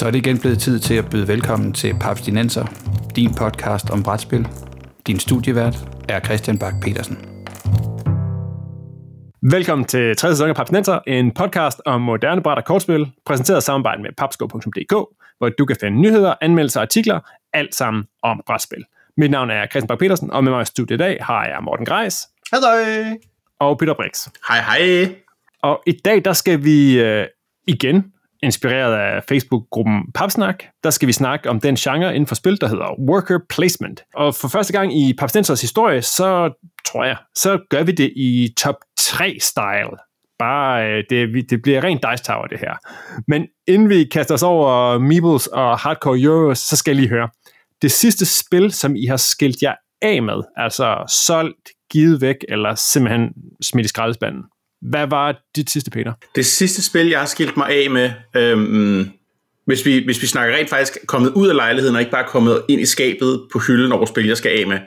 Så er det igen blevet tid til at byde velkommen til Papstinenser, din podcast om brætspil. Din studievært er Christian Bak petersen Velkommen til tredje sæson af Papstinenser, en podcast om moderne bræt og kortspil, præsenteret i samarbejde med papsko.dk, hvor du kan finde nyheder, anmeldelser og artikler, alt sammen om brætspil. Mit navn er Christian Bak petersen og med mig i studiet i dag har jeg Morten Greis. Hej. Og Peter Brix. Hej, hej. Og i dag, der skal vi øh, igen inspireret af Facebook-gruppen Papsnak, der skal vi snakke om den genre inden for spil, der hedder Worker Placement. Og for første gang i Papstensers historie, så tror jeg, så gør vi det i top 3-style. Bare, øh, det, det bliver rent Dice Tower, det her. Men inden vi kaster os over Meebles og Hardcore Euros, så skal jeg lige høre. Det sidste spil, som I har skilt jer af med, altså solgt, givet væk, eller simpelthen smidt i skraldespanden, hvad var dit sidste, Peter? Det sidste spil, jeg har skilt mig af med, øhm, hvis, vi, hvis vi snakker rent faktisk kommet ud af lejligheden, og ikke bare kommet ind i skabet på hylden over spil, jeg skal af med,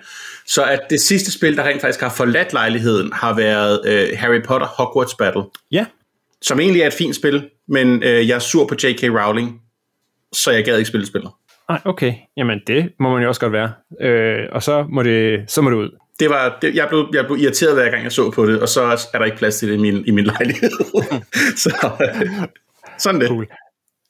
så at det sidste spil, der rent faktisk har forladt lejligheden, har været øh, Harry Potter Hogwarts Battle. Ja. Som egentlig er et fint spil, men øh, jeg er sur på J.K. Rowling, så jeg gad ikke spille spillet. Nej, okay. Jamen, det må man jo også godt være. Øh, og så må, det, så må det ud det var, det, jeg, blev, jeg blev irriteret hver gang jeg så på det, og så er der ikke plads til det i min, i min lejlighed. så øh, sådan det. Cool.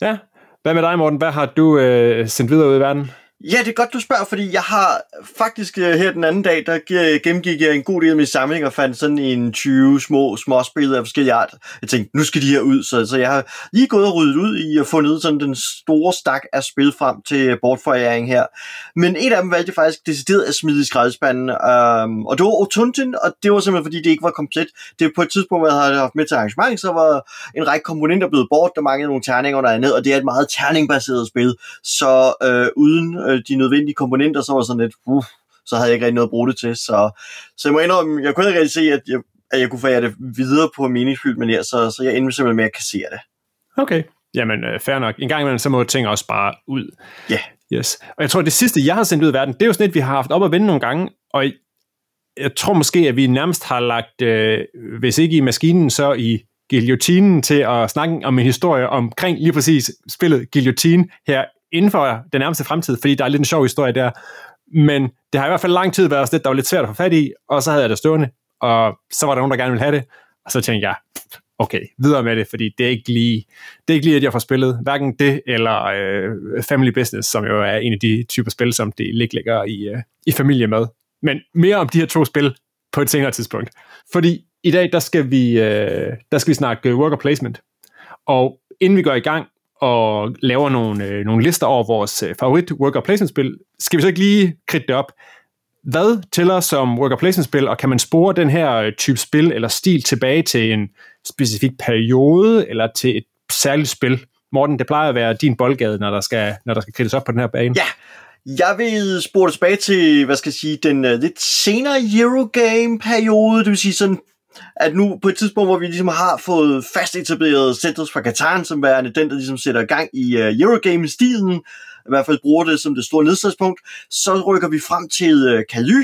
Ja. Hvad med dig, Morten? Hvad har du øh, sendt videre ud i verden? Ja, det er godt, du spørger, fordi jeg har faktisk øh, her den anden dag, der gennemgik jeg en god del af min samling og fandt sådan en 20 små småspil af forskellige art. Jeg tænkte, nu skal de her ud, så, så jeg har lige gået og ryddet ud i at få ned sådan den store stak af spil frem til bortforæring her. Men et af dem valgte jeg faktisk decideret at smide i skraldespanden, øhm, og det var Otunten, og det var simpelthen fordi, det ikke var komplet. Det er på et tidspunkt, hvor jeg havde haft med til arrangement, så var en række komponenter blevet bort, der manglede nogle terninger og noget andet, og det er et meget terningbaseret spil, så øh, uden øh, de nødvendige komponenter, så var sådan lidt, uh, så havde jeg ikke rigtig noget at bruge det til. Så, så jeg må indrømme, jeg kunne ikke rigtig se, at jeg, at jeg kunne få det videre på meningsfyldt men ja, så, så jeg endte simpelthen med at kassere det. Okay, jamen øh, fair nok. En gang imellem, så må ting også bare ud. Ja. Yeah. Yes. Og jeg tror, det sidste, jeg har sendt ud i verden, det er jo sådan et, vi har haft op at vende nogle gange, og jeg tror måske, at vi nærmest har lagt, øh, hvis ikke i maskinen, så i guillotinen til at snakke om en historie omkring lige præcis spillet Guillotine her inden for den nærmeste fremtid, fordi der er lidt en sjov historie der. Men det har i hvert fald lang tid været lidt, der var lidt svært at få fat i, og så havde jeg det stående, og så var der nogen, der gerne ville have det, og så tænkte jeg, okay, videre med det, fordi det er ikke lige, det er ikke lige, at jeg får spillet hverken det eller øh, Family Business, som jo er en af de typer spil, som det ligger, ligger i, øh, i familie med. Men mere om de her to spil på et senere tidspunkt. Fordi i dag, der skal vi, øh, der skal vi snakke worker placement. Og inden vi går i gang, og laver nogle, øh, nogle lister over vores øh, favorit worker placement-spil, skal vi så ikke lige kridte det op. Hvad tæller som worker placement-spil, og kan man spore den her øh, type spil eller stil tilbage til en specifik periode, eller til et særligt spil? Morten, det plejer at være din boldgade, når der skal, når der skal kridtes op på den her bane. Ja, jeg vil spore tilbage til, hvad skal jeg sige, den uh, lidt senere Eurogame-periode, det vil sige sådan at nu på et tidspunkt, hvor vi ligesom har fået fast etableret Centers for Katar, som værende den, der ligesom sætter gang i øh, uh, Eurogame-stilen, i hvert fald bruger det som det store nedslagspunkt, så rykker vi frem til øh, uh, Kaly,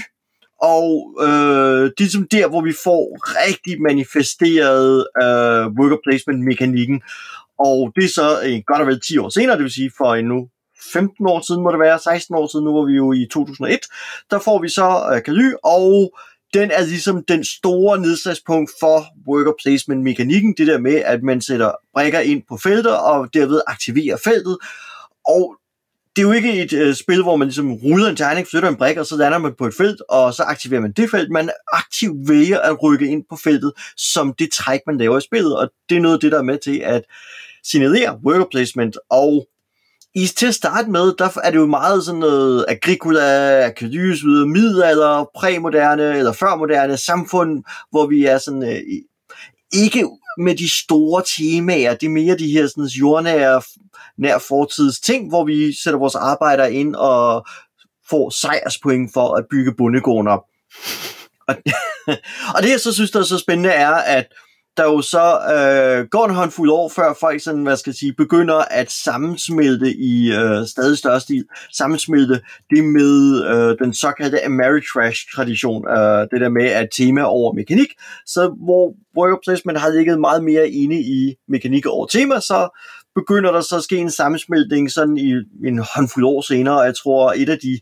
og øh, det er ligesom der, hvor vi får rigtig manifesteret øh, worker placement-mekanikken. Og det er så øh, godt og vel 10 år senere, det vil sige for en nu 15 år siden må det være, 16 år siden, nu var vi jo i 2001, der får vi så øh, Kaly, og den er ligesom den store nedslagspunkt for worker placement mekanikken, det der med, at man sætter brækker ind på felter, og derved aktiverer feltet, og det er jo ikke et øh, spil, hvor man ligesom ruller en terning, flytter en brik, og så lander man på et felt, og så aktiverer man det felt. Man aktivt vælger at rykke ind på feltet, som det træk, man laver i spillet, og det er noget af det, der er med til at signalere worker placement, og i, til at starte med, der er det jo meget sådan noget agricola, akadys, middelalder, præmoderne eller førmoderne samfund, hvor vi er sådan øh, ikke med de store temaer, det er mere de her sådan jordnære nær fortids ting, hvor vi sætter vores arbejder ind og får sejrspoint for at bygge bundegården op. Og, og det jeg så synes, der er så spændende er, at der jo så øh, går en håndfuld år, før folk sådan, hvad skal jeg sige, begynder at sammensmelte i øh, stadig større stil, sammensmelte det med øh, den såkaldte Ameritrash-tradition, øh, det der med at tema over mekanik, så hvor worker placement har ligget meget mere inde i mekanik over tema, så begynder der så at ske en sammensmeltning sådan i en håndfuld år senere, og jeg tror, et af de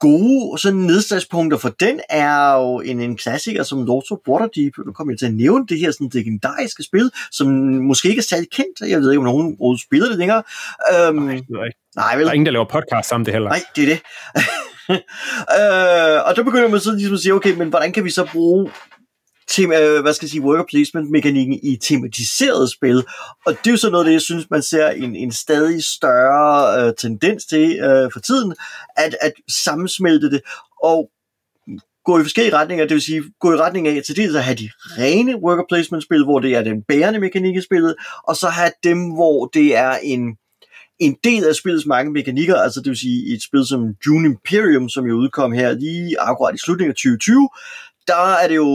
gode sådan nedslagspunkter for den er jo en, en klassiker som Lords of Waterdeep. Nu kommer jeg til at nævne det her sådan legendariske spil, som måske ikke er særlig kendt. Jeg ved ikke, om nogen spiller det længere. Øhm, Nej, det ikke. nej, vel? Der er ingen, der laver podcast om det heller. Nej, det er det. øh, og der begynder man så ligesom at sige, okay, men hvordan kan vi så bruge tema, øh, hvad skal jeg sige, worker placement mekanikken i tematiserede spil. Og det er jo så noget det, jeg synes, man ser en, en stadig større øh, tendens til øh, for tiden, at, at sammensmelte det og gå i forskellige retninger, det vil sige gå i retning af til dels at have de rene worker placement spil, hvor det er den bærende mekanik i spillet, og så have dem, hvor det er en en del af spillets mange mekanikker, altså det vil sige et spil som Dune Imperium, som jo udkom her lige akkurat i slutningen af 2020, der er det jo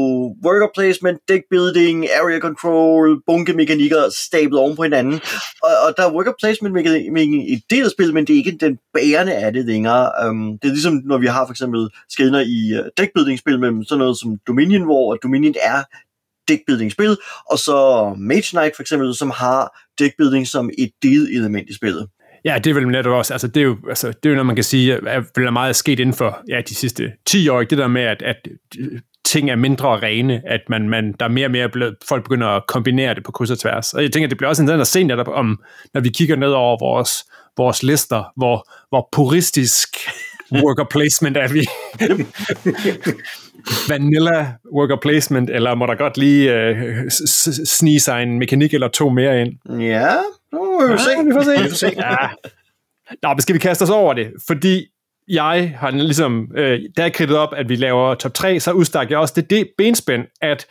worker placement, deck building, area control, bunkemekanikker stablet oven på hinanden. Og, og der er worker placement mekanikken i det af men det er ikke den bærende af det længere. Um, det er ligesom, når vi har for eksempel skældner i uh, deck building spil mellem sådan noget som Dominion, hvor Dominion er deckbuilding spil, og så Mage Knight for eksempel, som har deckbuilding som et delelement i spillet. Ja, det er vel netop også, altså det er jo, altså, det er jo noget, man kan sige, at er meget sket inden for ja, de sidste 10 år, det der med, at, at ting er mindre rene, at man, man, der er mere og mere blevet, folk begynder at kombinere det på kryds og tværs. Og jeg tænker, det bliver også interessant at se netop om, når vi kigger ned over vores, vores lister, hvor, hvor puristisk worker placement er vi. Vanilla worker placement, eller må der godt lige øh, snige sig en mekanik eller to mere ind? Ja, nu må vi se. Ja, vi får se. Ja. Nå, men skal vi kaste os over det? Fordi jeg har ligesom, øh, da jeg kridtet op, at vi laver top 3, så udstak jeg også det, det benspænd, at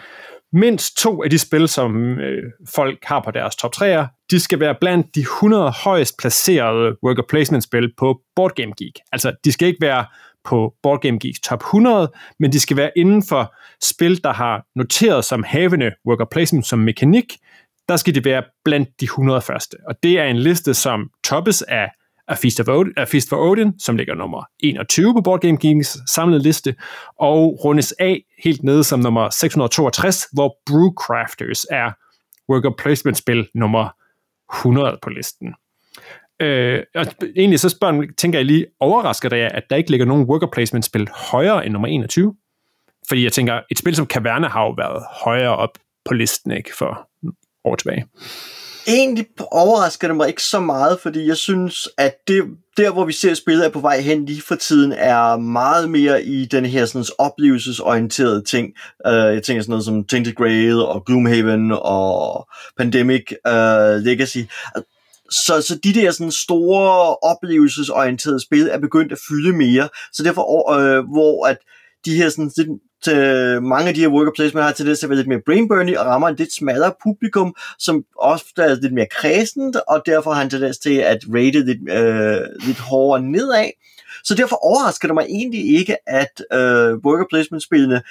mindst to af de spil, som øh, folk har på deres top 3'er, de skal være blandt de 100 højst placerede worker placement spil på Board Game Geek. Altså, de skal ikke være på Board Game Geeks top 100, men de skal være inden for spil, der har noteret som havende worker placement som mekanik, der skal de være blandt de 100 første. Og det er en liste, som toppes af A Feast, of Odin, A Feast for Odin, som ligger nummer 21 på Board Game Geeks samlede liste, og rundes af helt nede som nummer 662, hvor Brewcrafters er worker placement spil nummer 100 på listen. Øh, og egentlig så spørger, tænker jeg lige, overrasker det jer, at der ikke ligger nogen worker placement spil højere end nummer 21? Fordi jeg tænker, et spil som Caverna har jo været højere op på listen, ikke, for år tilbage. Egentlig overrasker det mig ikke så meget, fordi jeg synes, at det, der hvor vi ser spillet er på vej hen lige for tiden, er meget mere i den her sådan, oplevelsesorienterede ting. Uh, jeg tænker sådan noget som Tainted Grail og Gloomhaven og Pandemic uh, Legacy. Så, så de der sådan store oplevelsesorienterede spil er begyndt at fylde mere. Så derfor, øh, hvor at de her sådan, lidt, til, mange af de her worker placement har til det at være lidt mere brainburny og rammer en lidt smallere publikum, som ofte er lidt mere kredsent, og derfor har han tendens til at rate lidt, øh, lidt hårdere nedad. Så derfor overrasker det mig egentlig ikke, at øh, worker placement spillene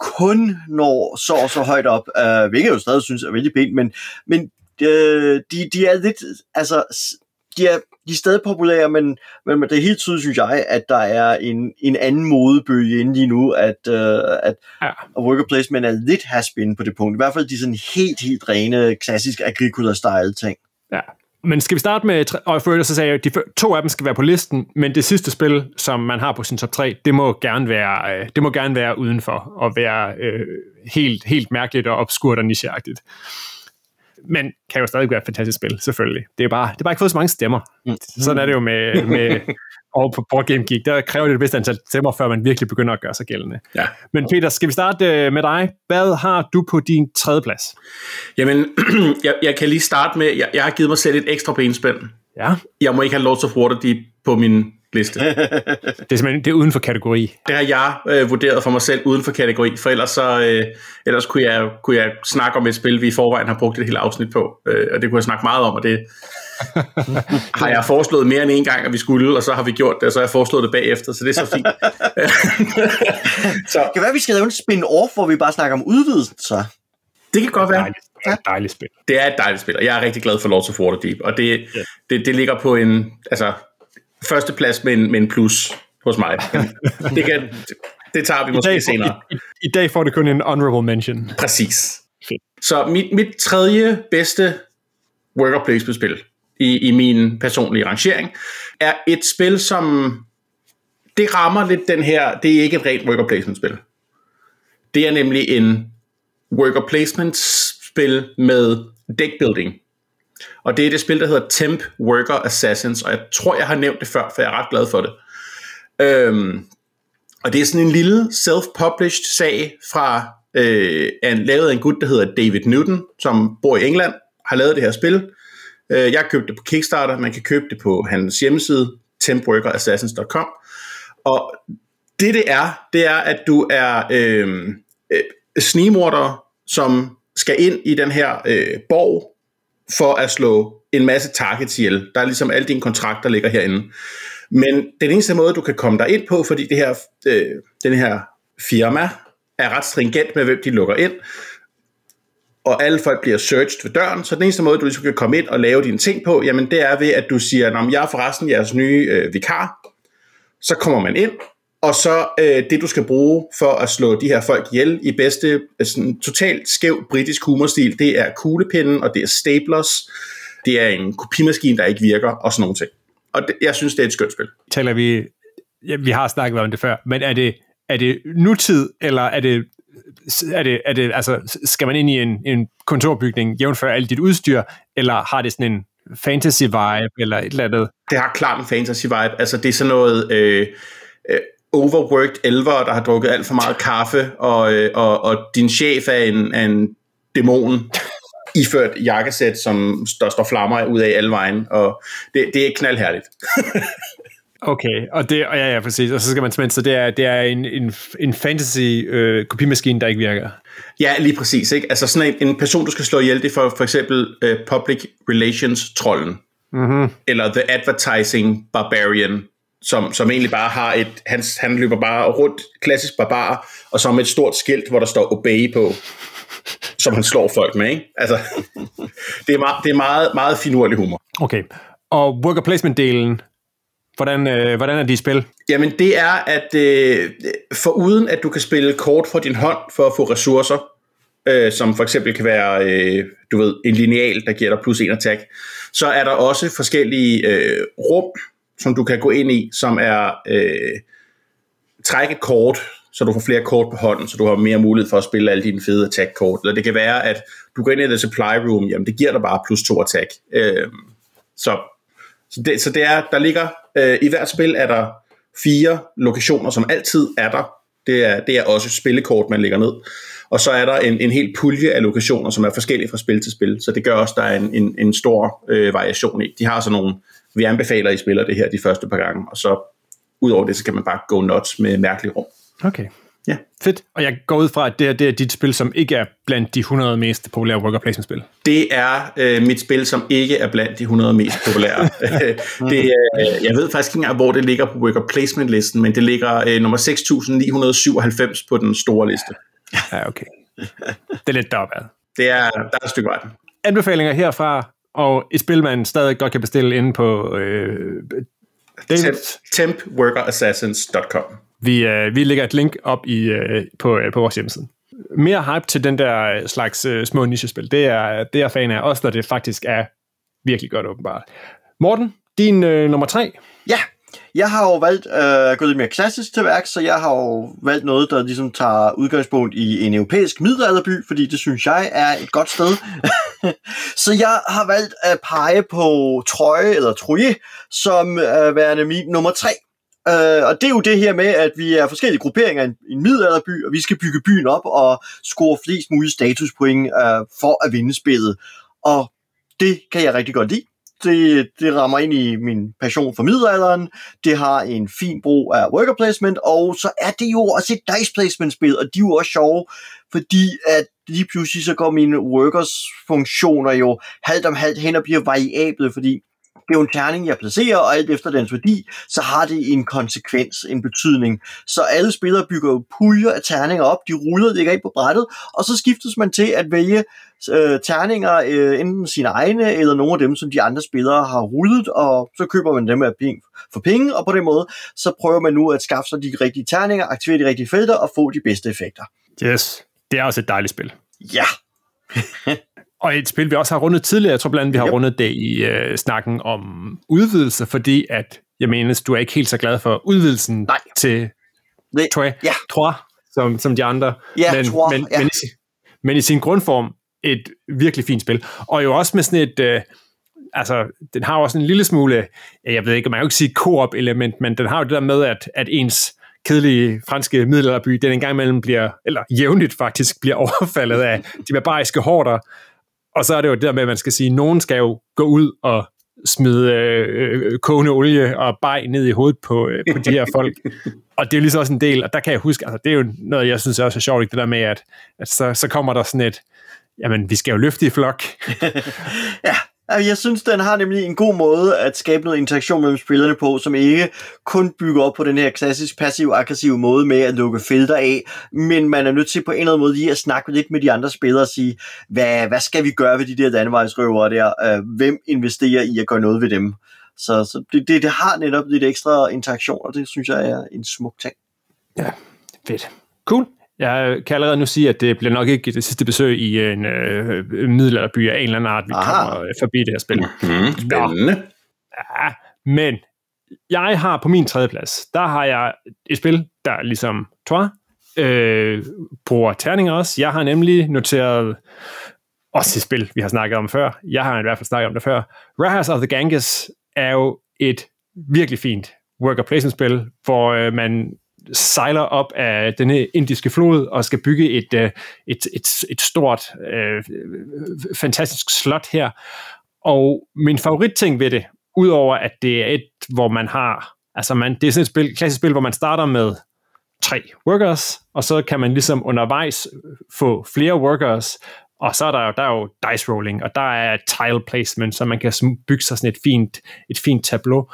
kun når så og så højt op, øh, hvilket jeg jo stadig synes er vældig pænt, men, men øh, de, de er lidt, altså, de er, de er stadig populære, men, men det er helt tydeligt, synes jeg, at der er en, en anden modebølge inde lige nu, at, øh, at ja. worker placement er lidt has på det punkt. I hvert fald de sådan helt, helt rene, klassisk agricola-style ting. Ja, men skal vi starte med, og for så sagde jeg, at de to af dem skal være på listen, men det sidste spil, som man har på sin top 3, det må gerne være, øh, det må gerne være udenfor, og være øh, helt, helt mærkeligt og obskurt og nicheagtigt men kan jo stadig være et fantastisk spil, selvfølgelig. Det er bare, det er bare ikke fået så mange stemmer. Mm. Sådan er det jo med, med over på Board Game Geek. Der kræver det et vist antal stemmer, før man virkelig begynder at gøre sig gældende. Ja. Men Peter, skal vi starte øh, med dig? Hvad har du på din tredje plads? Jamen, jeg, jeg kan lige starte med, jeg, jeg har givet mig selv et ekstra benspænd. Ja. Jeg må ikke have Lords of Waterdeep på min liste. det er simpelthen det er uden for kategori. Det har jeg øh, vurderet for mig selv uden for kategori, for ellers, så, øh, ellers kunne, jeg, kunne jeg snakke om et spil, vi i forvejen har brugt et helt afsnit på, øh, og det kunne jeg snakke meget om, og det har jeg foreslået mere end en gang, at vi skulle, og så har vi gjort det, og så har jeg foreslået det bagefter, så det er så fint. så. Det kan være, at vi skal lave en spin-off, hvor vi bare snakker om udvidelsen, så. Det kan godt være. Det er et dejligt spil. Det er et dejligt spil, og jeg er rigtig glad for Lords of Waterdeep, og det, yeah. det, det ligger på en, altså, førsteplads med en, med en plus hos mig. det, kan, det tager vi måske I dag, senere. I, I dag får det kun en honorable mention. Præcis. Så mit, mit tredje bedste worker placement spil i, i min personlige rangering, er et spil, som det rammer lidt den her, det er ikke et rent worker placement spil. Det er nemlig en worker placement spil med deck building. Og det er det spil, der hedder Temp Worker Assassins, og jeg tror, jeg har nævnt det før, for jeg er ret glad for det. Øhm, og det er sådan en lille self-published sag fra øh, en, lavet af en gut, der hedder David Newton, som bor i England, har lavet det her spil. Øh, jeg købte det på Kickstarter, man kan købe det på hans hjemmeside, tempworkerassassins.com. Og det det er, det er, at du er øh, øh, som skal ind i den her øh, borg for at slå en masse targets ihjel. Der er ligesom alle dine kontrakter ligger herinde. Men den eneste måde, du kan komme der ind på, fordi det her, øh, den her firma er ret stringent med, hvem de lukker ind, og alle folk bliver searched ved døren, så den eneste måde, du ligesom kan komme ind og lave dine ting på, jamen det er ved, at du siger, at jeg er forresten jeres nye øh, vikar. Så kommer man ind, og så øh, det, du skal bruge for at slå de her folk ihjel i bedste, øh, sådan totalt skæv britisk humorstil, det er kuglepinden, og det er staplers, det er en kopimaskine, der ikke virker, og sådan nogle ting. Og det, jeg synes, det er et skønt spil. Taler vi, ja, vi har snakket om det før, men er det, er det nutid, eller er det, er det, er det altså, skal man ind i en, en kontorbygning, jævnfør alt dit udstyr, eller har det sådan en fantasy vibe, eller et eller andet? Det har klart en fantasy vibe. Altså, det er sådan noget... Øh, øh, overworked elver, der har drukket alt for meget kaffe, og, øh, og, og din chef er en, er en dæmon iført jakkesæt, som der står flammer ud af alle vejen, og det, det er knaldherligt. Okay, og det, og ja, ja, præcis. Og så skal man simpelthen, så det er, det er en, en, en fantasy øh, kopimaskine, der ikke virker. Ja, lige præcis. Ikke? Altså sådan en, en person, du skal slå ihjel, det er for, for eksempel uh, Public Relations-trollen. Mm-hmm. Eller The Advertising Barbarian, som, som egentlig bare har et, han, han løber bare rundt, klassisk barbar, og så med et stort skilt, hvor der står obey på, som han slår folk med, ikke? Altså, det er, meget, det er meget, meget finurlig humor. Okay, og worker placement-delen, hvordan, øh, hvordan er de i spil? Jamen det er, at øh, for uden at du kan spille kort fra din hånd for at få ressourcer, øh, som for eksempel kan være, øh, du ved, en lineal, der giver dig plus en attack, så er der også forskellige øh, rum, som du kan gå ind i, som er øh, trække kort, så du får flere kort på hånden, så du har mere mulighed for at spille alle dine fede attack-kort. Eller det kan være, at du går ind i det supply room, jamen det giver dig bare plus to attack. Øh, så, så, det, så det er, der ligger, øh, i hvert spil er der fire lokationer, som altid er der. Det er, det er også spillekort, man lægger ned. Og så er der en, en hel pulje af lokationer, som er forskellige fra spil til spil. Så det gør også, at der er en, en, en stor øh, variation i. De har så nogle vi anbefaler, at I spiller det her de første par gange, og så udover det, så kan man bare gå nuts med mærkelig rum. Okay. Ja. Fedt. Og jeg går ud fra, at det, er, det er dit spil, som ikke er blandt de 100 mest populære worker placement-spil. Det er øh, mit spil, som ikke er blandt de 100 mest populære. det, øh, jeg ved faktisk ikke engang, hvor det ligger på worker placement-listen, men det ligger øh, nummer 6997 på den store liste. Ja, okay. Det er lidt deroppe. Det er, der er et stykke vej. Anbefalinger herfra og et spil, man stadig godt kan bestille inde på øh, Temp, tempworkerassassins.com. Vi, øh, vi lægger et link op i, øh, på, øh, på vores hjemmeside. Mere hype til den der slags øh, små nichespil, det er, det er fan af, også når det faktisk er virkelig godt åbenbart. Morten, din øh, nummer tre. Ja, jeg har jo valgt øh, at gå lidt mere klassisk til værk, så jeg har jo valgt noget, der ligesom tager udgangspunkt i en europæisk middelalderby, fordi det synes jeg er et godt sted. så jeg har valgt at pege på Trøje eller Troje som øh, værende min nummer tre. Øh, og det er jo det her med, at vi er forskellige grupperinger i en, en middelalderby, og vi skal bygge byen op og score flest mulige statuspoint øh, for at vinde spillet. Og det kan jeg rigtig godt lide det, det rammer ind i min passion for middelalderen, det har en fin brug af worker placement, og så er det jo også et dice placement spil, og de er jo også sjove, fordi at lige pludselig så går mine workers funktioner jo halvt om halvt hen og bliver variable, fordi det er jo en terning, jeg placerer, og alt efter dens værdi, så har det en konsekvens, en betydning. Så alle spillere bygger jo puljer af terninger op, de ruller, ligger ind på brættet, og så skiftes man til at vælge øh, terninger, øh, enten sine egne, eller nogle af dem, som de andre spillere har rullet, og så køber man dem af penge, for penge, og på den måde, så prøver man nu at skaffe sig de rigtige terninger, aktivere de rigtige felter, og få de bedste effekter. Yes, det er også et dejligt spil. Ja. og et spil, vi også har rundet tidligere, jeg tror blandt andet, vi har Yep. rundet det i øh, snakken om udvidelse, fordi at, jeg mener, du er ikke helt så glad for udvidelsen Nej. til Nej. Ja. Som, som de andre. Ja, men, Troy, men, ja. men, i, men i sin grundform et virkelig fint spil. Og jo også med sådan et, øh, altså, den har også en lille smule, øh, jeg ved ikke, man kan jo ikke sige co-op element, men den har jo det der med, at, at ens kedelige franske middelalderby, den en gang imellem bliver, eller jævnligt faktisk, bliver overfaldet af de barbariske hårder. Og så er det jo det der med, at man skal sige, at nogen skal jo gå ud og smide øh, øh kogende olie og bag ned i hovedet på, øh, på de her folk. og det er jo ligesom også en del, og der kan jeg huske, altså det er jo noget, jeg synes er også er sjovt, det der med, at, at så, så kommer der sådan et, jamen vi skal jo løfte i flok. Ja, altså, jeg synes, den har nemlig en god måde at skabe noget interaktion mellem spillerne på, som ikke kun bygger op på den her klassisk passiv-aggressive måde med at lukke felter af, men man er nødt til på en eller anden måde lige at snakke lidt med de andre spillere og sige, hvad, hvad skal vi gøre ved de der landevejsrøvere der? Øh, hvem investerer i at gøre noget ved dem? Så, så det, det, det har netop lidt ekstra interaktion, og det synes jeg er en smuk ting. Fedt. Cool. Jeg kan allerede nu sige, at det bliver nok ikke det sidste besøg i en øh, middelalderby af en eller anden art, vi Aha. kommer øh, forbi det her spil. Mm, spændende. Ja, men jeg har på min tredje plads, der har jeg et spil, der ligesom Tor, øh, bruger terninger også. Jeg har nemlig noteret også et spil, vi har snakket om før. Jeg har i hvert fald snakket om det før. Rajas of the Ganges er jo et virkelig fint worker placement spil, hvor øh, man sejler op af denne indiske flod og skal bygge et, øh, et, et, et stort, øh, fantastisk slot her. Og min favoritting ved det, udover at det er et, hvor man har, altså man, det er sådan et spil, klassisk spil, hvor man starter med tre workers, og så kan man ligesom undervejs få flere workers, og så er der jo, der er jo dice rolling, og der er tile placement, så man kan bygge sig sådan et fint, et fint tableau.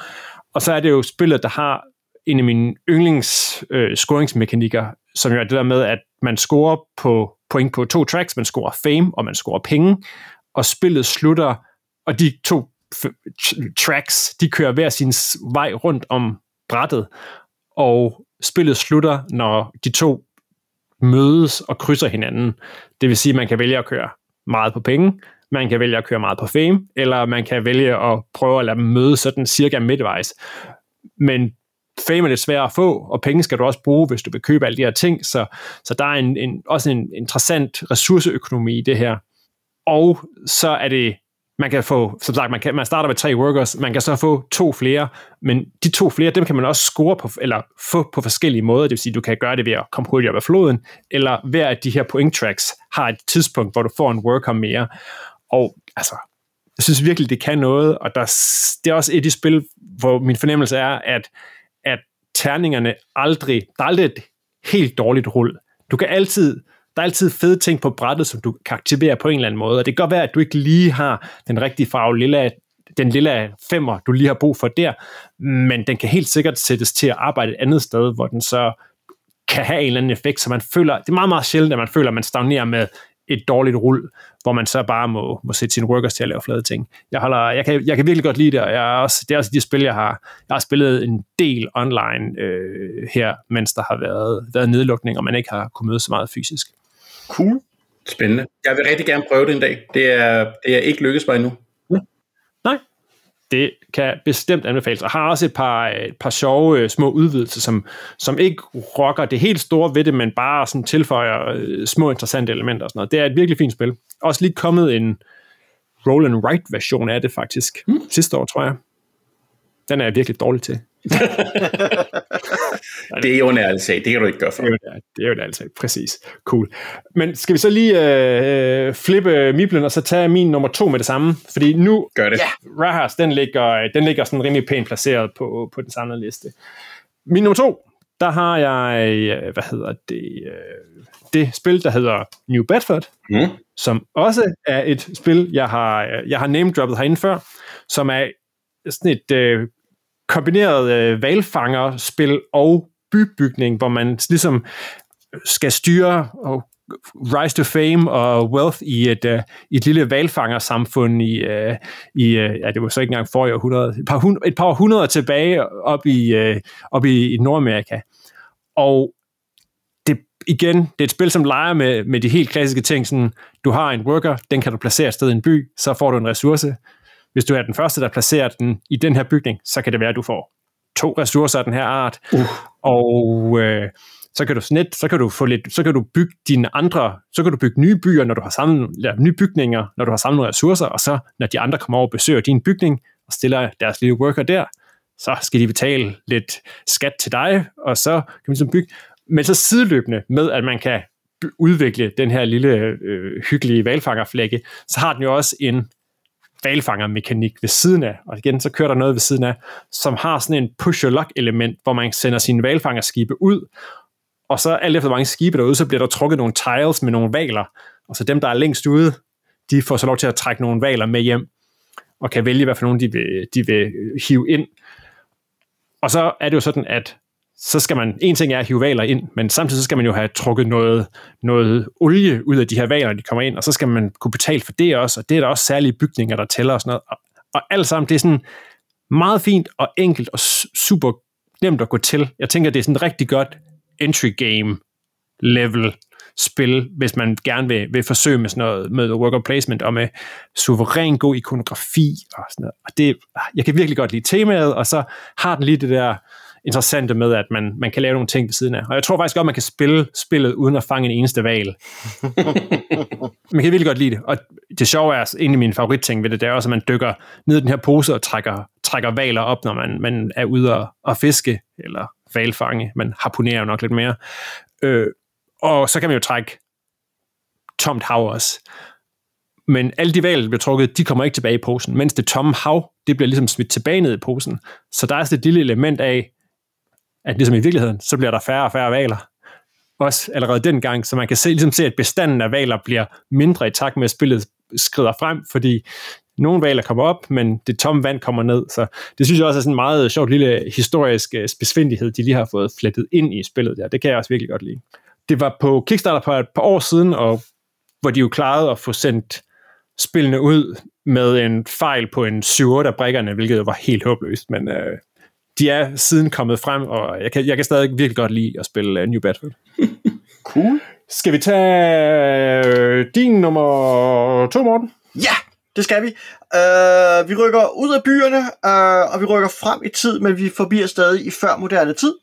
Og så er det jo spillet, der har en af mine yndlings øh, scoringsmekanikker, som jo er det der med, at man scorer på point på to tracks, man scorer fame, og man scorer penge, og spillet slutter, og de to f- tracks, de kører hver sin vej rundt om brættet, og spillet slutter, når de to mødes og krydser hinanden. Det vil sige, at man kan vælge at køre meget på penge, man kan vælge at køre meget på fame, eller man kan vælge at prøve at lade dem mødes sådan cirka midtvejs. Men fame er lidt svær at få, og penge skal du også bruge, hvis du vil købe alle de her ting, så, så der er en, en, også en interessant ressourceøkonomi i det her. Og så er det, man kan få, som sagt, man, kan, man starter med tre workers, man kan så få to flere, men de to flere, dem kan man også score på, eller få på forskellige måder, det vil sige, du kan gøre det ved at komme hurtigt op af floden, eller hver af de her point tracks har et tidspunkt, hvor du får en worker mere. Og altså, jeg synes virkelig, det kan noget, og der, det er også et af de spil, hvor min fornemmelse er, at terningerne aldrig, der er aldrig et helt dårligt rul. Du kan altid, der er altid fede ting på brættet, som du kan aktivere på en eller anden måde, og det kan godt være, at du ikke lige har den rigtige farve lilla, den lille femmer, du lige har brug for der, men den kan helt sikkert sættes til at arbejde et andet sted, hvor den så kan have en eller anden effekt, så man føler, det er meget, meget sjældent, at man føler, at man stagnerer med et dårligt rul, hvor man så bare må, må sætte sine workers til at lave flade ting. Jeg, holder, jeg, kan, jeg kan virkelig godt lide det, og jeg er også, det er også de spil, jeg har, jeg har spillet en del online øh, her, mens der har været, været nedlukning, og man ikke har kunnet møde så meget fysisk. Cool. Spændende. Jeg vil rigtig gerne prøve det en dag. Det er, det er ikke lykkedes mig endnu. Det kan bestemt anbefales. Og har også et par, et par sjove øh, små udvidelser, som, som ikke rocker det helt store ved det, men bare sådan tilføjer øh, små interessante elementer og sådan noget. Det er et virkelig fint spil. Også lige kommet en roll and write version af det faktisk. Hmm. Sidste år, tror jeg. Den er jeg virkelig dårlig til. Det er jo en ærlig sag. Det kan du ikke gøre for. Det er jo det, det, er jo det altså. Præcis. Cool. Men skal vi så lige øh, flippe Miblen og så tage min nummer to med det samme? Fordi nu, Gør det. Ja. Rahas, den ligger, den ligger sådan rimelig pænt placeret på, på den samlede liste. Min nummer to, der har jeg, øh, hvad hedder det, øh, det spil, der hedder New Bedford, Mm. som også er et spil, jeg har, jeg har name-droppet herinde før, som er sådan et øh, kombineret øh, valfangerspil og bybygning, hvor man ligesom skal styre og rise to fame og wealth i et, uh, i et lille valfangersamfund i, uh, i uh, ja, det var så ikke engang forrige århundrede, et par, hund, et par århundreder tilbage op i, uh, op i, i Nordamerika. Og det igen, det er et spil, som leger med, med de helt klassiske ting, sådan, du har en worker, den kan du placere et sted i en by, så får du en ressource. Hvis du er den første, der placerer den i den her bygning, så kan det være, at du får to ressourcer af den her art. Uh. Og øh, så kan du snit, så kan du få lidt, så kan du bygge dine andre, så kan du bygge nye byer, når du har samlet, ja, nye bygninger, når du har samlet ressourcer, og så når de andre kommer over og besøger din bygning og stiller deres lille worker der, så skal de betale lidt skat til dig, og så kan man så bygge, men så sideløbende med, at man kan udvikle den her lille øh, hyggelige valfangerflække, så har den jo også en valfangermekanik ved siden af, og igen, så kører der noget ved siden af, som har sådan en push-your-luck element, hvor man sender sine valfangerskibe ud, og så alt efter hvor mange skibe derude, så bliver der trukket nogle tiles med nogle valer, og så dem, der er længst ude, de får så lov til at trække nogle valer med hjem, og kan vælge, hvad for nogle de vil, de vil hive ind. Og så er det jo sådan, at så skal man, en ting er at hive valer ind, men samtidig så skal man jo have trukket noget, noget olie ud af de her valer, når de kommer ind, og så skal man kunne betale for det også, og det er der også særlige bygninger, der tæller og sådan noget. Og, og alt sammen, det er sådan meget fint og enkelt og super nemt at gå til. Jeg tænker, det er sådan et rigtig godt entry game level spil, hvis man gerne vil, vil forsøge med sådan noget med worker placement og med suveræn god ikonografi og sådan noget. Og det, jeg kan virkelig godt lide temaet, og så har den lige det der interessante med, at man, man kan lave nogle ting ved siden af. Og jeg tror faktisk godt, man kan spille spillet uden at fange en eneste val. man kan virkelig godt lide det. Og det sjove er, en af mine favoritting ved det, det er også, at man dykker ned i den her pose og trækker, trækker valer op, når man, man er ude og, og fiske, eller valfange. Man harponerer jo nok lidt mere. Øh, og så kan man jo trække tomt hav også. Men alle de valer, der bliver trukket, de kommer ikke tilbage i posen, mens det tomme hav, det bliver ligesom smidt tilbage ned i posen. Så der er sådan et lille element af, at ligesom i virkeligheden, så bliver der færre og færre valer. Også allerede dengang, så man kan se, ligesom se, at bestanden af valer bliver mindre i takt med, at spillet skrider frem, fordi nogle valer kommer op, men det tomme vand kommer ned. Så det synes jeg også er sådan en meget sjovt lille historisk øh, besvindelighed, de lige har fået flettet ind i spillet der. Det kan jeg også virkelig godt lide. Det var på Kickstarter for et par år siden, og hvor de jo klarede at få sendt spillene ud med en fejl på en 7 af brikkerne, hvilket var helt håbløst, men øh, de er siden kommet frem, og jeg kan, jeg kan stadig virkelig godt lide at spille uh, New Battlefield. cool. Skal vi tage øh, din nummer to, Morten? Ja, det skal vi. Uh, vi rykker ud af byerne, uh, og vi rykker frem i tid, men vi forbier stadig i før moderne tid.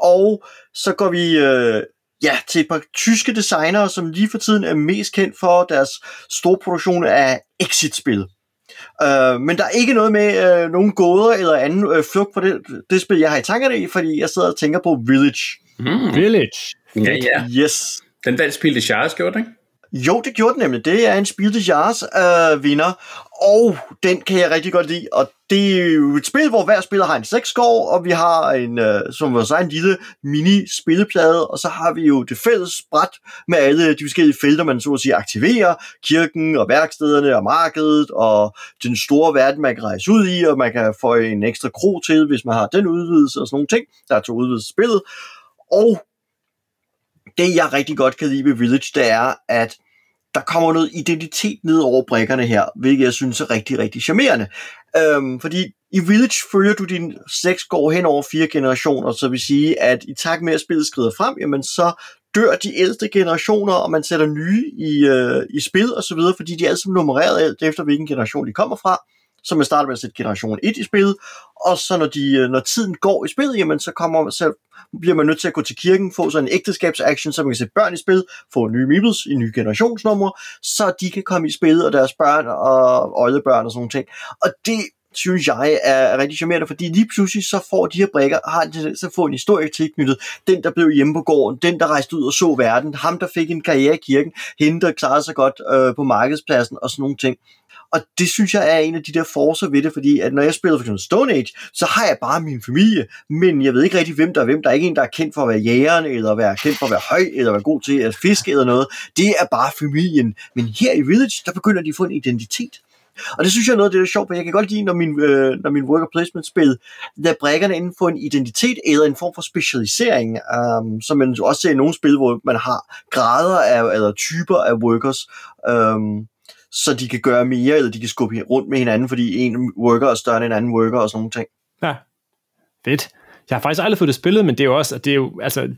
Og så går vi uh, ja, til et par tyske designere, som lige for tiden er mest kendt for deres store produktion af exit-spil. Uh, men der er ikke noget med uh, nogen gåder eller anden uh, flugt på det, det spil, jeg har i tankerne i, fordi jeg sidder og tænker på Village. Mm. Village? Ja, ja. Yes. Den der spil, det Charles gjorde, ikke? Jo, det gjorde den nemlig. Det er en Spiel des Jahres øh, vinder, og den kan jeg rigtig godt lide. Og det er jo et spil, hvor hver spiller har en sekskår, og vi har en, øh, som vores egen en lille mini-spilleplade, og så har vi jo det fælles bræt med alle de forskellige felter, man så at sige aktiverer. Kirken og værkstederne og markedet, og den store verden, man kan rejse ud i, og man kan få en ekstra kro til, hvis man har den udvidelse og sådan nogle ting. Der er to udvidelser spillet. Og det, jeg rigtig godt kan lide ved Village, det er, at der kommer noget identitet ned over brækkerne her, hvilket jeg synes er rigtig, rigtig charmerende. Øhm, fordi i Village følger du din går hen over fire generationer, så vil sige, at i takt med at spillet skrider frem, jamen så dør de ældste generationer, og man sætter nye i, øh, i spil og så videre, fordi de er alle sammen nummereret alt efter, hvilken generation de kommer fra. Så man starter med at sætte generation 1 i spillet, og så når, de, øh, når tiden går i spillet, jamen så kommer så bliver man nødt til at gå til kirken, få sådan en ægteskabsaction, så man kan sætte børn i spil, få nye meebles i nye generationsnumre, så de kan komme i spil, og deres børn og øjebørn og sådan ting. Og det synes jeg er rigtig charmerende, fordi lige pludselig så får de her brækker, har en så får få en historie tilknyttet. Den, der blev hjemme på gården, den, der rejste ud og så verden, ham, der fik en karriere i kirken, hende, der klarede sig godt øh, på markedspladsen og sådan nogle ting. Og det synes jeg er en af de der forser ved det, fordi at når jeg spiller for eksempel Stone Age, så har jeg bare min familie, men jeg ved ikke rigtig, hvem der er hvem. Der er ikke en, der er kendt for at være jægeren, eller være kendt for at være høj, eller være god til at fiske eller noget. Det er bare familien. Men her i Village, der begynder de at få en identitet. Og det synes jeg er noget af det, der er sjovt, for jeg kan godt lide, når min, øh, når min worker placement spil der brækkerne inden for en identitet eller en form for specialisering, um, som man også ser i nogle spil, hvor man har grader af, eller typer af workers. Um, så de kan gøre mere, eller de kan skubbe rundt med hinanden, fordi en worker er større end en anden worker og sådan nogle ting. Ja, fedt. Jeg har faktisk aldrig fået det spillet, men det er jo også, det er jo, altså,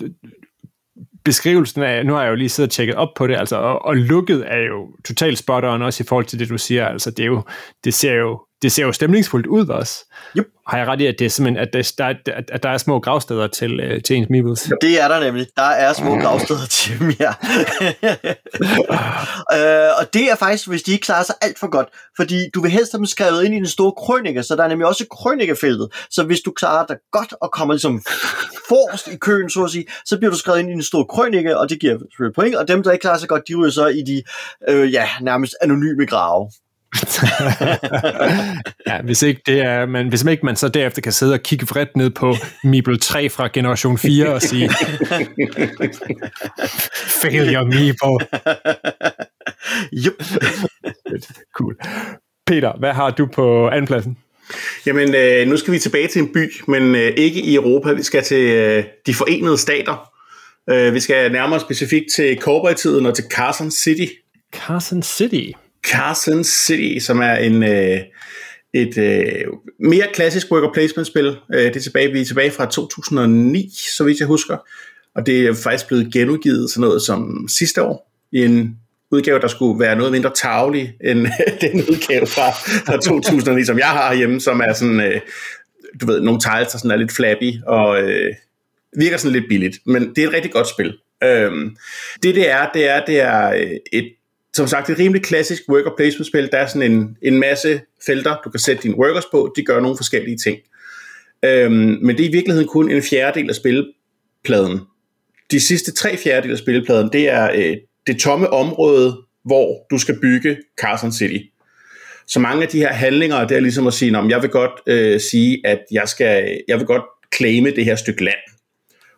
beskrivelsen af, nu har jeg jo lige siddet og tjekket op på det, altså, og, og lukket er jo totalt spot on også i forhold til det, du siger, altså, det, er jo, det ser jo det ser jo stemningsfuldt ud også. Yep. Har jeg ret i, at det er simpelthen, at der, der, at der er små gravsteder til, uh, til ens Meebles? Det er der nemlig. Der er små gravsteder til dem, ja. øh, og det er faktisk, hvis de ikke klarer sig alt for godt, fordi du vil helst have dem skrevet ind i den store krønike, så der er nemlig også krønikefeltet. Så hvis du klarer dig godt og kommer ligesom forrest i køen, så at sige, så bliver du skrevet ind i den store krønike, og det giver point, og dem, der ikke klarer sig godt, de ryger så i de øh, ja, nærmest anonyme grave. Ja, hvis ikke det er, men hvis ikke man så derefter kan sidde og kigge vredt ned på Meeple 3 fra generation 4 og sige Failure Meeple. yep. cool. Peter, hvad har du på andenpladsen? Jamen, øh, nu skal vi tilbage til en by, men øh, ikke i Europa. Vi skal til øh, de forenede stater. Øh, vi skal nærmere specifikt til Cowboy-tiden og til Carson City. Carson City? Carson City, som er en øh, et øh, mere klassisk worker placement spil. Øh, det er tilbage, vi er tilbage fra 2009, så vidt jeg husker. Og det er faktisk blevet genudgivet sådan noget som sidste år i en udgave, der skulle være noget mindre tavlig end den udgave fra, fra 2009, som jeg har hjemme, som er sådan, øh, du ved, nogle tiles, der sådan er lidt flabby og øh, virker sådan lidt billigt. Men det er et rigtig godt spil. Øhm, det det er, det er, det er øh, et som sagt et rimelig klassisk worker placement spil. Der er sådan en, en masse felter, du kan sætte dine workers på. De gør nogle forskellige ting. Øhm, men det er i virkeligheden kun en fjerdedel af spilpladen. De sidste tre fjerdedel af spilpladen, det er øh, det tomme område, hvor du skal bygge Carson City. Så mange af de her handlinger, det er ligesom at sige, om jeg vil godt øh, sige, at jeg, skal, jeg vil godt claime det her stykke land.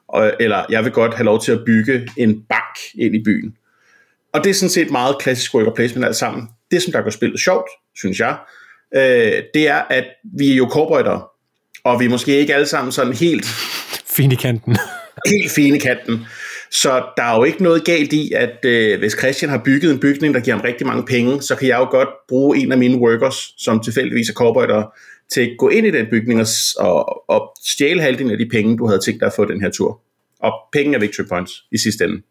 Og, eller jeg vil godt have lov til at bygge en bank ind i byen. Og det er sådan set meget klassisk worker placement alt sammen. Det, som der gør spillet sjovt, synes jeg, øh, det er, at vi er jo korporater, og vi er måske ikke alle sammen sådan helt... Fine kanten. helt fine kanten. Så der er jo ikke noget galt i, at øh, hvis Christian har bygget en bygning, der giver ham rigtig mange penge, så kan jeg jo godt bruge en af mine workers, som tilfældigvis er korporater, til at gå ind i den bygning og, og, og stjæle halvdelen af de penge, du havde tænkt dig at få den her tur. Og penge er victory points i sidste ende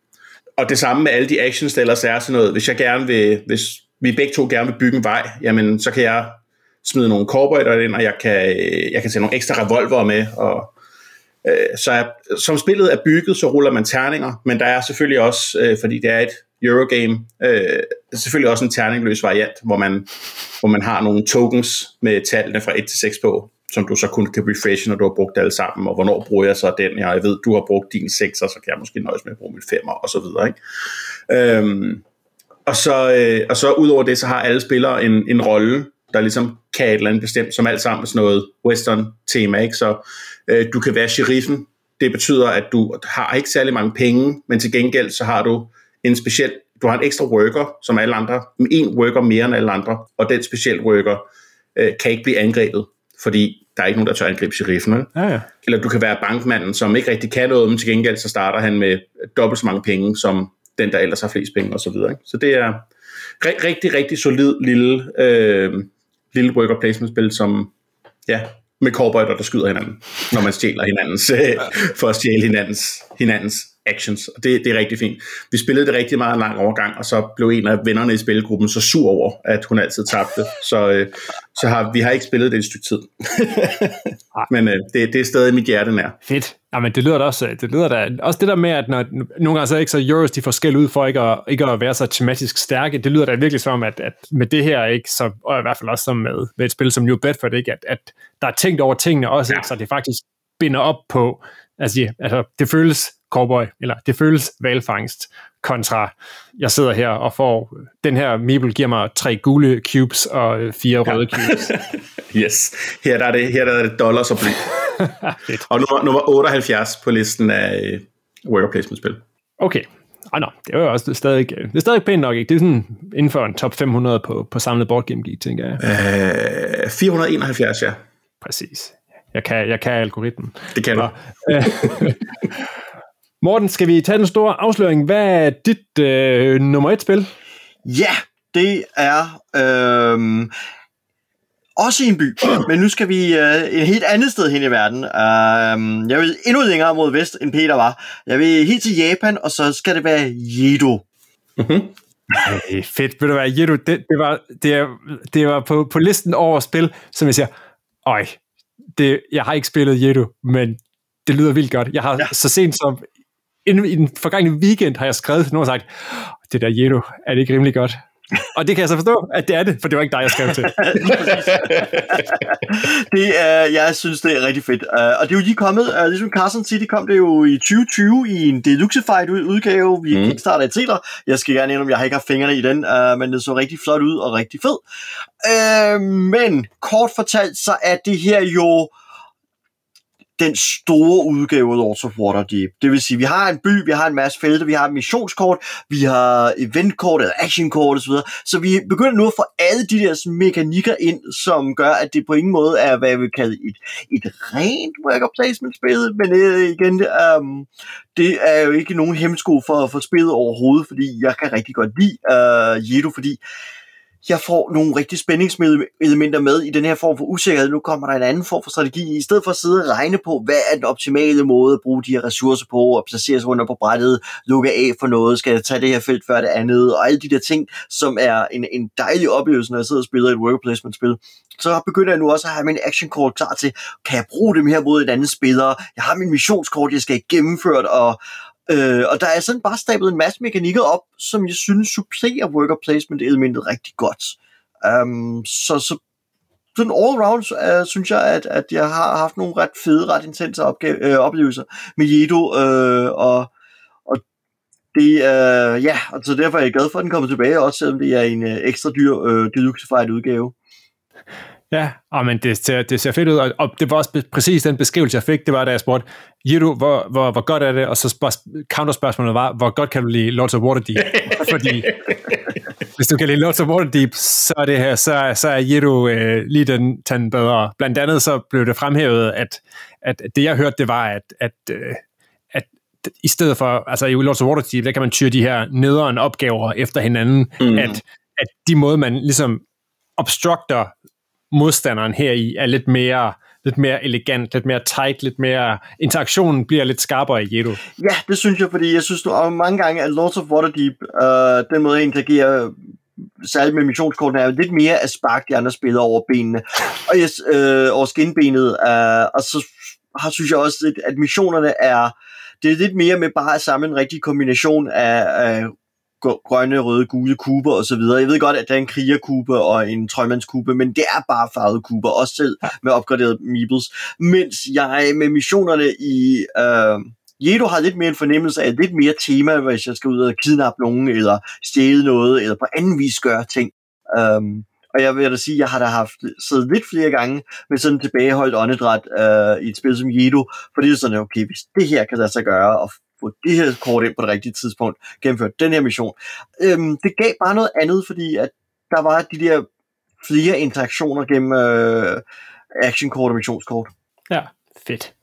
og det samme med alle de actions, der ellers er sådan noget. Hvis jeg gerne vil, hvis vi begge to gerne vil bygge en vej, jamen så kan jeg smide nogle corporater ind, og jeg kan, jeg kan sætte nogle ekstra revolver med, og øh, så er, som spillet er bygget, så ruller man terninger, men der er selvfølgelig også, øh, fordi det er et Eurogame, øh, selvfølgelig også en terningløs variant, hvor man, hvor man har nogle tokens med tallene fra 1 til 6 på, som du så kun kan refreshe, når du har brugt alle sammen, og hvornår bruger jeg så den, jeg ved, du har brugt din 6, så kan jeg måske nøjes med at bruge min 5'er, og så videre, ikke? Øhm, og så, øh, og så ud over det, så har alle spillere en, en rolle, der ligesom kan et eller andet bestemt, som alt sammen er sådan noget western tema, ikke? Så øh, du kan være sheriffen, det betyder, at du har ikke særlig mange penge, men til gengæld så har du en speciel, du har en ekstra worker, som alle andre, en worker mere end alle andre, og den speciel worker øh, kan ikke blive angrebet fordi der er ikke nogen, der tør angribe sheriffen. Ikke? Ja, ja. Eller du kan være bankmanden, som ikke rigtig kan noget, men til gengæld så starter han med dobbelt så mange penge, som den, der ellers har flest penge osv. Så, ikke? så det er ri- rigtig, rigtig solid lille, øh, lille worker placement spil, som ja, med cowboyder, der skyder hinanden, når man stjæler hinandens, øh, for at stjæle hinandens, hinandens actions, og det, det er rigtig fint. Vi spillede det rigtig meget lang overgang, og så blev en af vennerne i spillegruppen så sur over, at hun altid tabte, så, øh, så har, vi har ikke spillet det et stykke tid. Men øh, det, det er stadig mit hjerte nær. Fedt. Ja, men det lyder da også, det lyder da, også det der med, at når, nogle gange så er ikke så Euros, de får skæld ud for ikke at, ikke at være så tematisk stærke, det lyder da virkelig som, at, at med det her, ikke, så, og i hvert fald også som med, med et spil som New Bedford, ikke, at, at der er tænkt over tingene også, ja. ikke, så det faktisk binder op på, altså, altså det føles cowboy, eller det føles valfangst, kontra jeg sidder her og får, den her Meeple giver mig tre gule cubes og øh, fire ja. røde cubes. yes, her der er det, her der er det dollars og bly. og nummer, nummer 78 på listen af uh, worker placement spil. Okay, Ah, no, det er jo også det er stadig, det er stadig pænt nok, ikke? Det er sådan inden for en top 500 på, på samlet board game geek, tænker jeg. Uh, 471, ja. Præcis. Jeg kan, jeg kan algoritmen. Det kan du. Morten, skal vi tage den store afsløring? Hvad er dit øh, nummer et spil? Ja, det er... Øh, også i en by, men nu skal vi uh, et helt andet sted hen i verden. Uh, jeg vil endnu længere mod vest, end Peter var. Jeg vil helt til Japan, og så skal det være Jedo. Mm-hmm. Ej, fedt, vil du være, Jedo, det, det, var, det, det var på, på listen over spil, som jeg siger, øj, det, jeg har ikke spillet Jedo, men det lyder vildt godt. Jeg har ja. så sent som inden i den forgangne weekend har jeg skrevet til nogen og sagt, det der Jedo, er det ikke rimelig godt? og det kan jeg så forstå, at det er det, for det var ikke dig, jeg skrev til. det er, jeg synes, det er rigtig fedt. Uh, og det er jo lige kommet, uh, ligesom Carson City kom det jo i 2020 i en Deluxified udgave vi mm. Kickstarter, etc. Jeg skal gerne om jeg har ikke haft fingrene i den, uh, men det så rigtig flot ud og rigtig fed. Uh, men kort fortalt, så er det her jo den store udgave af Lords of Waterdeep. Det vil sige, vi har en by, vi har en masse felter, vi har missionskort, vi har eventkort eller actionkort osv. Så vi begynder nu at få alle de der mekanikker ind, som gør, at det på ingen måde er, hvad jeg vil kalde et, et rent worker placement-spil, men øh, igen, um, det er jo ikke nogen hemmesko for, for spillet overhovedet, fordi jeg kan rigtig godt lide øh, uh, Jedo, fordi jeg får nogle rigtig spændingselementer med i den her form for usikkerhed. Nu kommer der en anden form for strategi. I stedet for at sidde og regne på, hvad er den optimale måde at bruge de her ressourcer på, og placere sig rundt på brættet, lukke af for noget, skal jeg tage det her felt før det andet, og alle de der ting, som er en, en dejlig oplevelse, når jeg sidder og spiller et worker placement spil. Så begynder jeg nu også at have min action-kort klar til, kan jeg bruge dem her mod et andet spiller? Jeg har min missionskort, jeg skal gennemført, og, Øh, og der er sådan bare stablet en masse mekanikker op, som jeg synes supplerer worker placement elementet rigtig godt. Um, så, så sådan all around uh, synes jeg, at, at jeg har haft nogle ret fede, ret intense opgave, øh, oplevelser med Jedo, øh, og, og det, øh, ja, og så derfor er jeg glad for, at den kommer tilbage, også selvom det er en øh, ekstra dyr øh, deluxified udgave. Ja, oh, men det ser, det ser fedt ud, og, og det var også præcis den beskrivelse, jeg fik, det var, da jeg spurgte, Jiru, hvor, hvor, hvor godt er det? Og så spørg, counterspørgsmålet var, hvor godt kan du lide Lords of Waterdeep? Fordi hvis du kan lide Lords of Waterdeep, så er det her, så, så er Jiru øh, lige den tand bedre. Blandt andet så blev det fremhævet, at, at det jeg hørte, det var, at, at, øh, at i stedet for, altså i Lords of Waterdeep, der kan man tyre de her nederen opgaver efter hinanden, mm. at, at de måde, man ligesom obstructer modstanderen her i er lidt mere lidt mere elegant, lidt mere tight, lidt mere... Interaktionen bliver lidt skarpere i Jedo. Ja, det synes jeg, fordi jeg synes du mange gange, at Lords of Waterdeep, øh, den måde jeg interagerer særligt med missionskortene, er lidt mere at sparke de andre spillere over benene, og yes, øh, over skinbenet, øh, og så har, synes jeg også, at missionerne er, det er lidt mere med bare at samle en rigtig kombination af, af grønne, røde, gule kuber og så videre. Jeg ved godt, at der er en krigerkube og en trøjmandskube, men det er bare farvede kuber, også selv med opgraderet meeples. Mens jeg med missionerne i øh, Jedo har lidt mere en fornemmelse af lidt mere tema, hvis jeg skal ud og kidnappe nogen, eller stjæle noget, eller på anden vis gøre ting. Um, og jeg vil da sige, at jeg har da haft siddet lidt flere gange med sådan tilbageholdt åndedræt uh, i et spil som Jedo, for det er sådan, okay, hvis det her kan lade sig gøre, og få det her kort ind på det rigtige tidspunkt, gennemføre den her mission. Øhm, det gav bare noget andet, fordi at der var de der flere interaktioner gennem øh, actionkort og missionskort. Ja, fedt.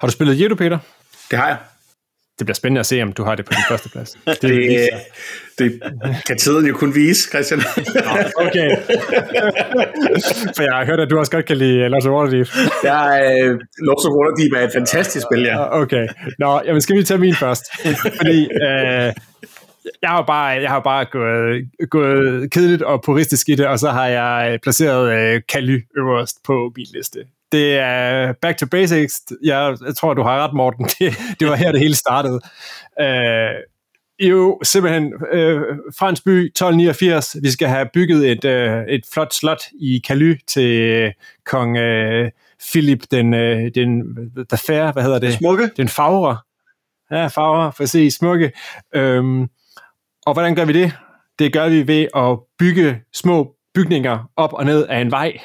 Har du spillet Jedo, Peter? Det har jeg. Det bliver spændende at se, om du har det på din første plads. Det, det, det kan tiden jo kun vise, Christian. okay. For jeg har hørt, at du også godt kan lide Lost of Waterdeep. Ja, uh, Lost of Waterdeep er et fantastisk spil, ja. Okay. Nå, jamen skal vi tage min først. Fordi uh, jeg har bare, jeg har bare gået, gået kedeligt og puristisk i det, og så har jeg placeret uh, Kaly øverst på min liste det er back to basics. Jeg, jeg tror, du har ret, Morten. Det, det var her, det hele startede. Uh, jo, simpelthen uh, fransk by 1289. Vi skal have bygget et, uh, et flot slot i Caly til uh, kong uh, Philip den, uh, den the fair, hvad hedder det? Smukke. Den fagre. Ja, fagre, præcis, smukke. Um, og hvordan gør vi det? Det gør vi ved at bygge små bygninger op og ned af en vej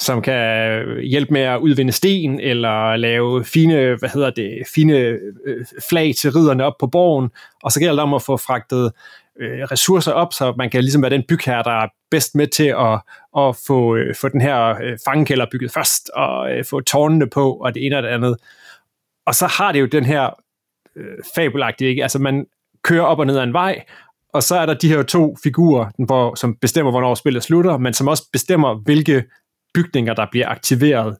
som kan hjælpe med at udvinde sten, eller lave fine, hvad hedder det, fine øh, flag til ridderne op på borgen, og så gælder det om at få fragtet øh, ressourcer op, så man kan ligesom være den bygherre, der er bedst med til at, at få, øh, få den her øh, fangekælder bygget først, og øh, få tårnene på, og det ene og det andet. Og så har det jo den her øh, fabelagtige, ikke? Altså man kører op og ned ad en vej, og så er der de her to figurer, hvor, som bestemmer, hvornår spillet slutter, men som også bestemmer, hvilke bygninger, der bliver aktiveret.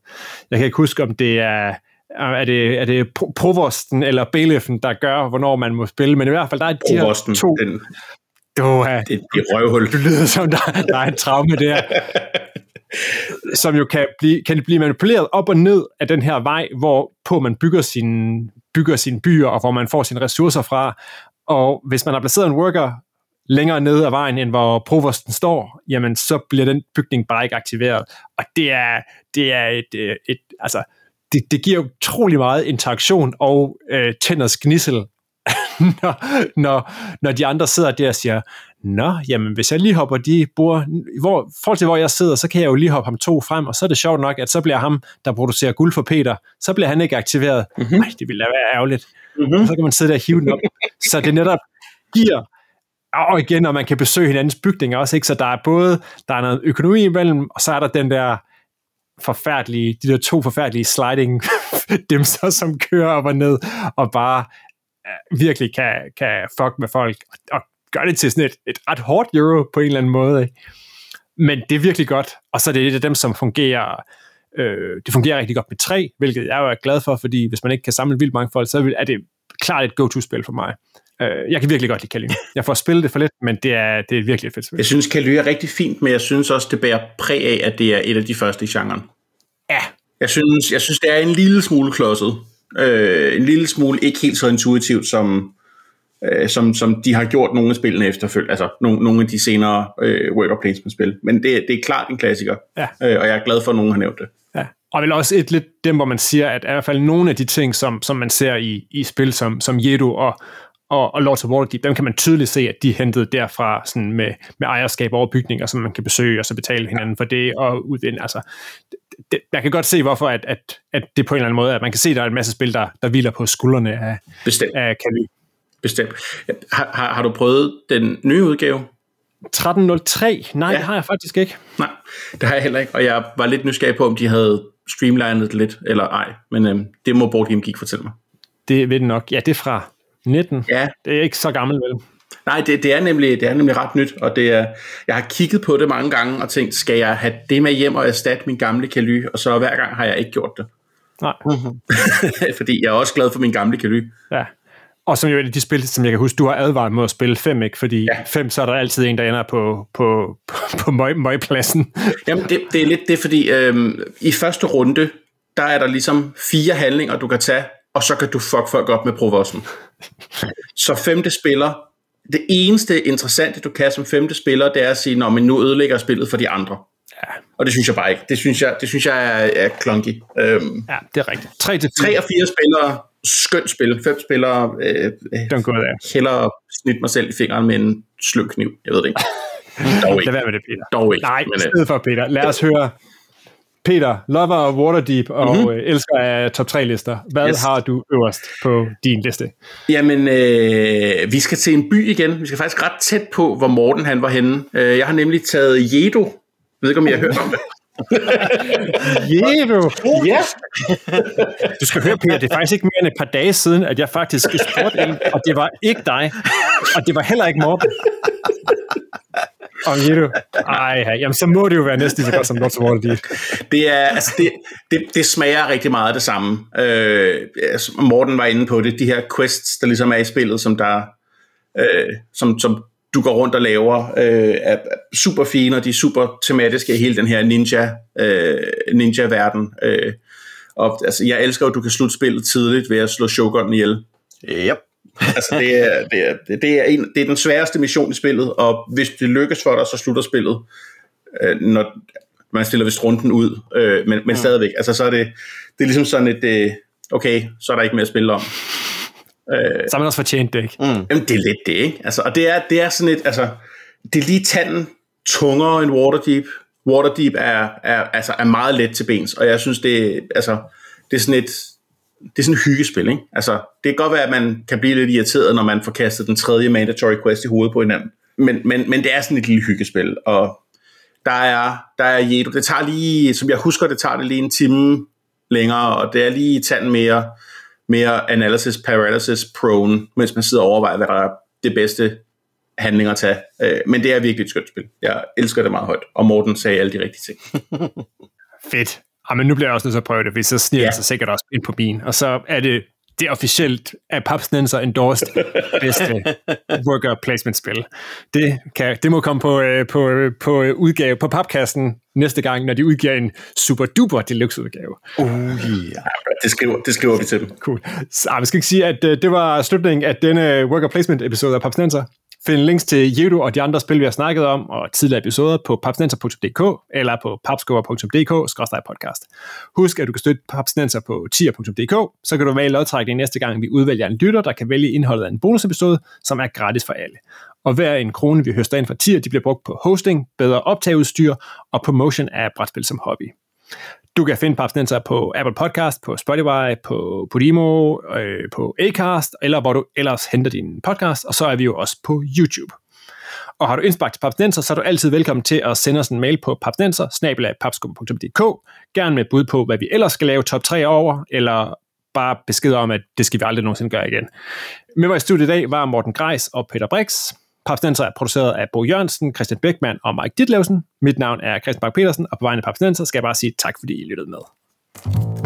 Jeg kan ikke huske, om det er er det, er det provosten eller bailiffen, der gør, hvornår man må spille, men i hvert fald, der er de her to... Den, du, uh, det, det røvhul. Du lyder som, der, der er en traume der. som jo kan blive, kan blive manipuleret op og ned af den her vej, hvor på man bygger sine, bygger sine byer, og hvor man får sine ressourcer fra. Og hvis man har placeret en worker længere nede af vejen, end hvor provosten står, jamen så bliver den bygning bare ikke aktiveret. Og det er, det er et, et, et altså, det, det giver utrolig meget interaktion og øh, tænders gnissel, når, når, når de andre sidder der og siger, Nå, jamen hvis jeg lige hopper de bor, hvor, forhold til hvor jeg sidder, så kan jeg jo lige hoppe ham to frem, og så er det sjovt nok, at så bliver ham, der producerer guld for Peter, så bliver han ikke aktiveret. Mm-hmm. Nej, det ville da være ærgerligt. Mm-hmm. Og så kan man sidde der og hive den op. så det netop giver og igen, og man kan besøge hinandens bygninger også, ikke? så der er både, der er noget økonomi imellem, og så er der den der forfærdelige, de der to forfærdelige sliding dimser, som kører op og ned, og bare uh, virkelig kan, kan fuck med folk, og, og gør det til sådan et, et ret hårdt euro på en eller anden måde. Ikke? Men det er virkelig godt, og så er det et af dem, som fungerer øh, det fungerer rigtig godt med tre, hvilket jeg jo er glad for, fordi hvis man ikke kan samle vildt mange folk, så er det klart et go-to-spil for mig. Øh, jeg kan virkelig godt lide Kali. Jeg får spillet det for lidt, men det er, det er virkelig et fedt spil. Jeg synes, Kali er rigtig fint, men jeg synes også, det bærer præg af, at det er et af de første i genren. Ja. Jeg synes, jeg synes det er en lille smule klodset. Øh, en lille smule ikke helt så intuitivt, som, øh, som, som de har gjort nogle af spillene efterfølgende, altså nogle, nogle af de senere øh, worker placement-spil. Men det, det er klart en klassiker, ja. øh, og jeg er glad for, at nogen har nævnt det. Ja. Og vel også et lidt dem, hvor man siger, at i hvert fald nogle af de ting, som, som man ser i, i spil som, som Jedo og, og, og Lords of Waterdeep, dem kan man tydeligt se, at de er hentet derfra sådan med, med ejerskab over bygninger, som man kan besøge, og så betale hinanden for det, og udvinde. Altså, det, man kan godt se, hvorfor at, at, at det på en eller anden måde, at man kan se, at der er en masse spil, der, der hviler på skuldrene af, Bestemt. af Kali. Bestemt. Har, har, har du prøvet den nye udgave? 1303? Nej, ja. det har jeg faktisk ikke. Nej, det har jeg heller ikke, og jeg var lidt nysgerrig på, om de havde streamlinet det lidt, eller ej, men øhm, det må Board Game Geek fortælle mig. Det ved den nok. Ja, det er fra 19. Ja. Det er ikke så gammelt, vel? Nej, det, det, er nemlig, det er nemlig ret nyt, og det er, jeg har kigget på det mange gange og tænkt, skal jeg have det med hjem og erstatte min gamle Kaly, og så hver gang har jeg ikke gjort det. Nej. Fordi jeg er også glad for min gamle Kaly. Ja. Og som jo er de spil, som jeg kan huske, du har advaret mod at spille 5, ikke? Fordi 5, ja. så er der altid en, der ender på, på, på, på møg, møgpladsen. Jamen, det, det er lidt det, fordi øhm, i første runde, der er der ligesom fire handlinger, du kan tage, og så kan du fuck folk op med provosten. Så femte spiller, det eneste interessante, du kan som femte spiller, det er at sige, når man nu ødelægger spillet for de andre. Ja. Og det synes jeg bare ikke. Det synes jeg, det synes jeg er, er clunky. Øhm, ja, det er rigtigt. 3 til 3 og 4 spillere, skønt spil. Fem spillere, øh, Don't go there. hellere snit mig selv i fingeren med en sløv kniv. Jeg ved det ikke. Dog ikke. Lad være med det, Peter. Dog ikke. Nej, men, i stedet for, Peter. Lad os høre Peter, lover of Waterdeep og mm-hmm. elsker af top 3 lister. Hvad yes. har du øverst på din liste? Jamen, øh, vi skal til en by igen. Vi skal faktisk ret tæt på, hvor Morten han var henne. Øh, jeg har nemlig taget Jedo. Jeg ved ikke, om I har hørt om det. Jedo! Ja! du skal høre, Peter, det er faktisk ikke mere end et par dage siden, at jeg faktisk spurgte en, og det var ikke dig, og det var heller ikke Morten. Om Jedo? Ej, jamen så må det jo være næsten så godt som Lords of Waterdeep. Det, er, altså det, det, det smager rigtig meget af det samme. Øh, altså Morten var inde på det, de her quests, der ligesom er i spillet, som der øh, som, som du går rundt og laver, øh, er super fine, og de er super tematiske i hele den her ninja, øh, ninja-verden. Øh, og altså, jeg elsker at du kan slutte spillet tidligt ved at slå Shogun ihjel. Yep. Altså, det er, det, er, det, er en, det er den sværeste mission i spillet, og hvis det lykkes for dig, så slutter spillet, øh, når man stiller vist runden ud, øh, men, men mm. stadigvæk, altså så er det, det er ligesom sådan et, øh, okay, så er der ikke mere at spille om. Øh, så har man også fortjent det, ikke? Mm. Jamen, det er lidt det, ikke? Altså, og det er, det er sådan et, altså, det er lige tanden tungere end Waterdeep. Waterdeep er, er, altså, er meget let til bens, og jeg synes, det, altså, det er sådan et, det er sådan et hyggespil, ikke? Altså, det kan godt være, at man kan blive lidt irriteret, når man får kastet den tredje mandatory quest i hovedet på hinanden. Men, men, men det er sådan et lille hyggespil, og der er, der er Jedo. Det tager lige, som jeg husker, det tager det lige en time længere, og det er lige tanden mere, mere analysis paralysis prone, mens man sidder og overvejer, hvad der er det bedste handling at tage. Øh, men det er virkelig et skønt spil. Jeg elsker det meget højt, og Morten sagde alle de rigtige ting. Fedt. Ja, men nu bliver jeg også nødt til at prøve det, hvis så sniger Ja. ja. sig sikkert også ind på min. Og så er det det er officielt af Papsnenser endorsed bedste worker placement spil. Det, kan, det må komme på, øh, på, øh, på øh, udgave på papkassen næste gang, når de udgiver en super duper deluxe udgave. Oh yeah. Det skriver, det skriver vi til dem. Cool. Så ah, vi skal ikke sige, at øh, det var slutningen af denne worker placement episode af Papsnenser. Find links til Judo og de andre spil, vi har snakket om, og tidligere episoder på papsnenser.dk eller på papskubber.dk-podcast. Husk, at du kan støtte Papsnenser på tier.dk, så kan du være i lodtrækning næste gang, vi udvælger en lytter, der kan vælge indholdet af en bonusepisode, som er gratis for alle. Og hver en krone, vi høster ind fra tier, de bliver brugt på hosting, bedre optageudstyr og promotion af brætspil som hobby. Du kan finde Papsnenser på Apple Podcast, på Spotify, på Podimo, øh, på Acast, eller hvor du ellers henter din podcast, og så er vi jo også på YouTube. Og har du indspark til Papsnenser, så er du altid velkommen til at sende os en mail på papsnenser, gerne med bud på, hvad vi ellers skal lave top 3 over, eller bare besked om, at det skal vi aldrig nogensinde gøre igen. Med mig i studiet i dag var Morten Greis og Peter Brix. Papstinenser er produceret af Bo Jørgensen, Christian Bækman og Mike Ditlevsen. Mit navn er Christian Bak petersen og på vegne af Papstinenser skal jeg bare sige tak, fordi I lyttede med.